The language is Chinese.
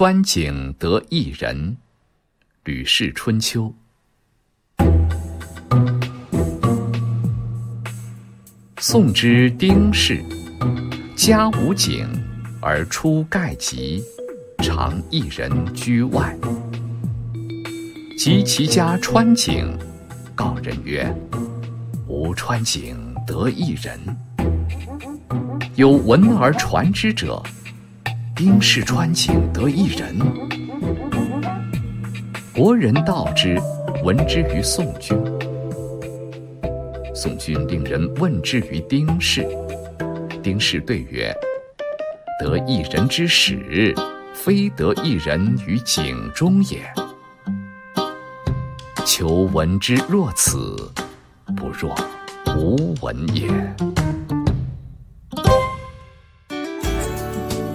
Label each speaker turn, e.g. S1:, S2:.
S1: 川井得一人，《吕氏春秋》。宋之丁氏，家无井，而出盖籍，常一人居外。及其家川井，告人曰：“吾川井得一人。”有闻而传之者。丁氏穿井得一人，国人道之，闻之于宋君。宋君令人问之于丁氏，丁氏对曰：“得一人之始，非得一人于井中也。求闻之若此，不若无闻也。”